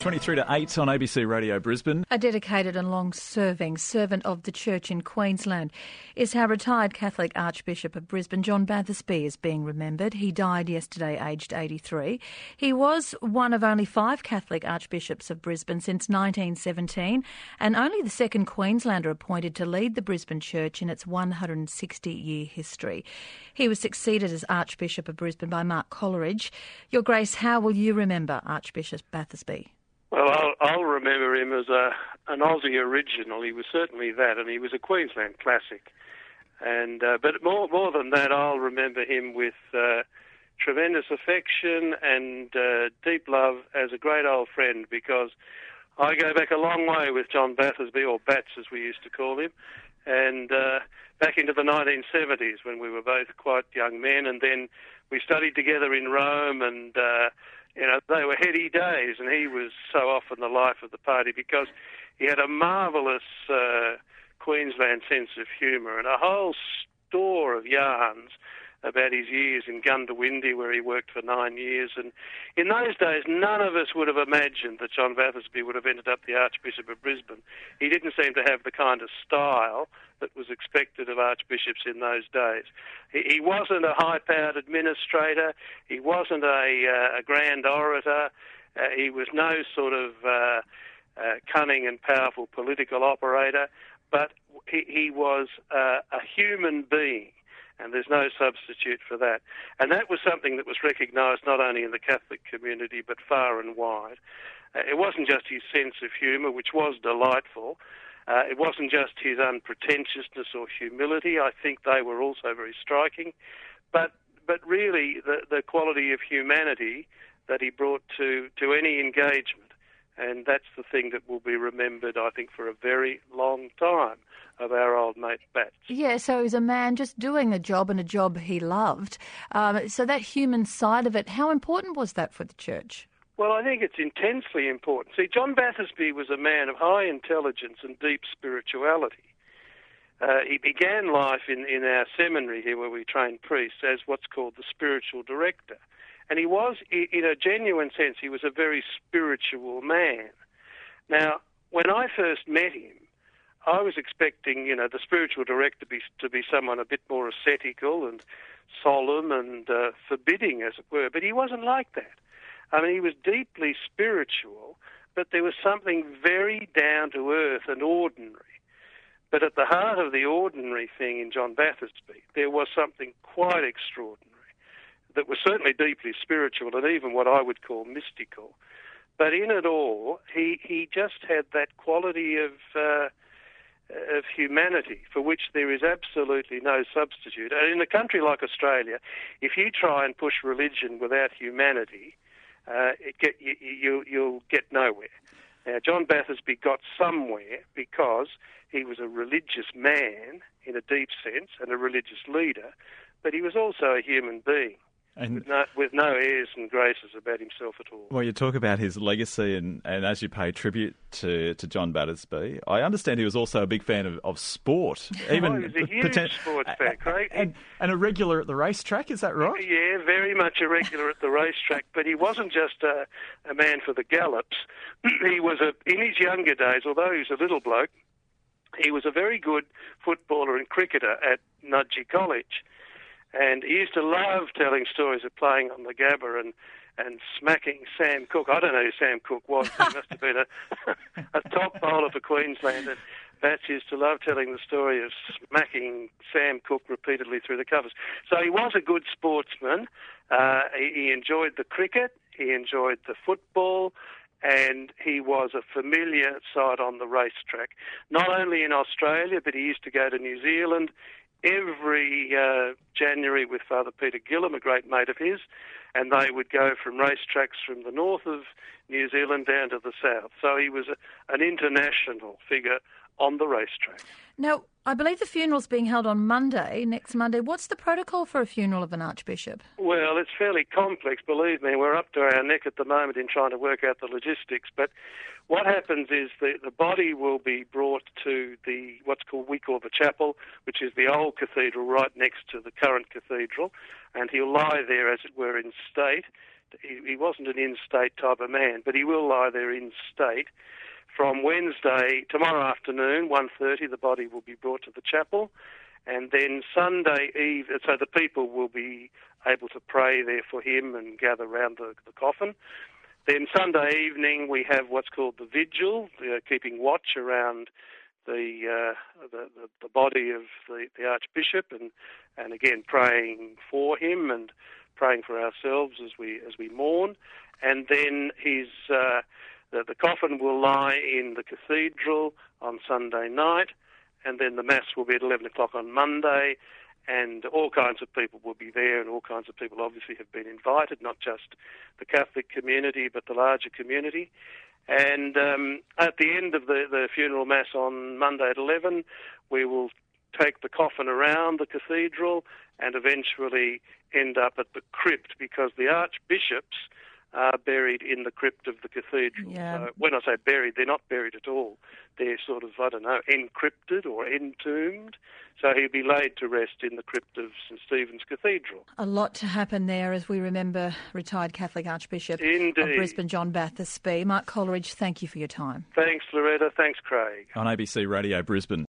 23 to 8 on ABC Radio Brisbane. A dedicated and long serving servant of the church in Queensland is how retired Catholic Archbishop of Brisbane John Bathersby is being remembered. He died yesterday, aged 83. He was one of only five Catholic Archbishops of Brisbane since 1917 and only the second Queenslander appointed to lead the Brisbane Church in its 160 year history. He was succeeded as Archbishop of Brisbane by Mark Coleridge. Your Grace, how will you remember Archbishop Bathersby? Well, I'll, I'll remember him as a an Aussie original. He was certainly that, and he was a Queensland classic. And uh, but more more than that, I'll remember him with uh, tremendous affection and uh, deep love as a great old friend because I go back a long way with John Bathersby, or Bats as we used to call him, and uh, back into the 1970s when we were both quite young men, and then we studied together in Rome and. Uh, you know, they were heady days, and he was so often the life of the party because he had a marvellous uh, Queensland sense of humour and a whole store of yarns about his years in Goondiwindi, where he worked for nine years. And in those days, none of us would have imagined that John Bathersby would have ended up the Archbishop of Brisbane. He didn't seem to have the kind of style that was expected of archbishops in those days. He, he wasn't a high-powered administrator. He wasn't a, uh, a grand orator. Uh, he was no sort of uh, uh cunning and powerful political operator, but he, he was uh, a human being and there's no substitute for that. And that was something that was recognised not only in the Catholic community but far and wide. Uh, it wasn't just his sense of humour, which was delightful. Uh, it wasn't just his unpretentiousness or humility. I think they were also very striking, but but really the the quality of humanity that he brought to to any engagement, and that's the thing that will be remembered, I think, for a very long time of our old mate Bats. Yeah, so he's a man just doing a job and a job he loved. Um, so that human side of it, how important was that for the church? Well, I think it's intensely important. See, John Bathersby was a man of high intelligence and deep spirituality. Uh, he began life in, in our seminary here, where we train priests, as what's called the spiritual director. And he was, in a genuine sense, he was a very spiritual man. Now, when I first met him, I was expecting, you know, the spiritual director to be, to be someone a bit more ascetical and solemn and uh, forbidding, as it were, but he wasn't like that. I mean, he was deeply spiritual, but there was something very down to earth and ordinary. But at the heart of the ordinary thing in John Bathersby, there was something quite extraordinary that was certainly deeply spiritual and even what I would call mystical. But in it all, he, he just had that quality of uh, of humanity for which there is absolutely no substitute. And in a country like Australia, if you try and push religion without humanity, uh, get, you, you, you'll get nowhere. Now, John Bathersby got somewhere because he was a religious man in a deep sense and a religious leader, but he was also a human being. And with no, with no airs and graces about himself at all. Well, you talk about his legacy, and, and as you pay tribute to, to John Bathersby, I understand he was also a big fan of, of sport. Oh, even oh, he was a huge poten- sports fan, Craig. And, and a regular at the racetrack, is that right? Yeah, very much a regular at the racetrack, but he wasn't just a, a man for the gallops. he was, a, in his younger days, although he was a little bloke, he was a very good footballer and cricketer at Nudgee College. And he used to love telling stories of playing on the Gabba and, and smacking Sam Cook. I don't know who Sam Cook was. He must have been a, a top bowler for Queensland. And Bats used to love telling the story of smacking Sam Cook repeatedly through the covers. So he was a good sportsman. Uh, he, he enjoyed the cricket. He enjoyed the football and he was a familiar sight on the racetrack, not only in Australia, but he used to go to New Zealand every uh, January with Father Peter Gillam, a great mate of his, and they would go from racetracks from the north of New Zealand down to the south. So he was a, an international figure on the racetrack. Now, I believe the funeral's being held on Monday, next Monday. What's the protocol for a funeral of an archbishop? Well, it's fairly complex, believe me. We're up to our neck at the moment in trying to work out the logistics. But what happens is the, the body will be brought to the what's called we call the chapel, which is the old cathedral right next to the current cathedral, and he'll lie there, as it were, in state. he, he wasn't an in-state type of man, but he will lie there in state. From Wednesday, tomorrow afternoon, 1.30, the body will be brought to the chapel. And then Sunday Eve, so the people will be able to pray there for him and gather around the, the coffin. Then Sunday evening we have what's called the vigil, uh, keeping watch around the, uh, the, the, the body of the, the Archbishop, and and again praying for him and praying for ourselves as we as we mourn. And then his uh, the, the coffin will lie in the cathedral on Sunday night, and then the mass will be at eleven o'clock on Monday, and all kinds of people will be there, and all kinds of people obviously have been invited, not just the Catholic community, but the larger community. And um, at the end of the, the funeral mass on Monday at 11, we will take the coffin around the cathedral and eventually end up at the crypt because the archbishops are buried in the crypt of the cathedral. Yeah. So when I say buried, they're not buried at all. They're sort of, I don't know, encrypted or entombed. So he'll be laid to rest in the crypt of St Stephen's Cathedral. A lot to happen there as we remember retired Catholic Archbishop Indeed. of Brisbane, John Bathersby Mark Coleridge, thank you for your time. Thanks, Loretta. Thanks, Craig. On ABC Radio Brisbane.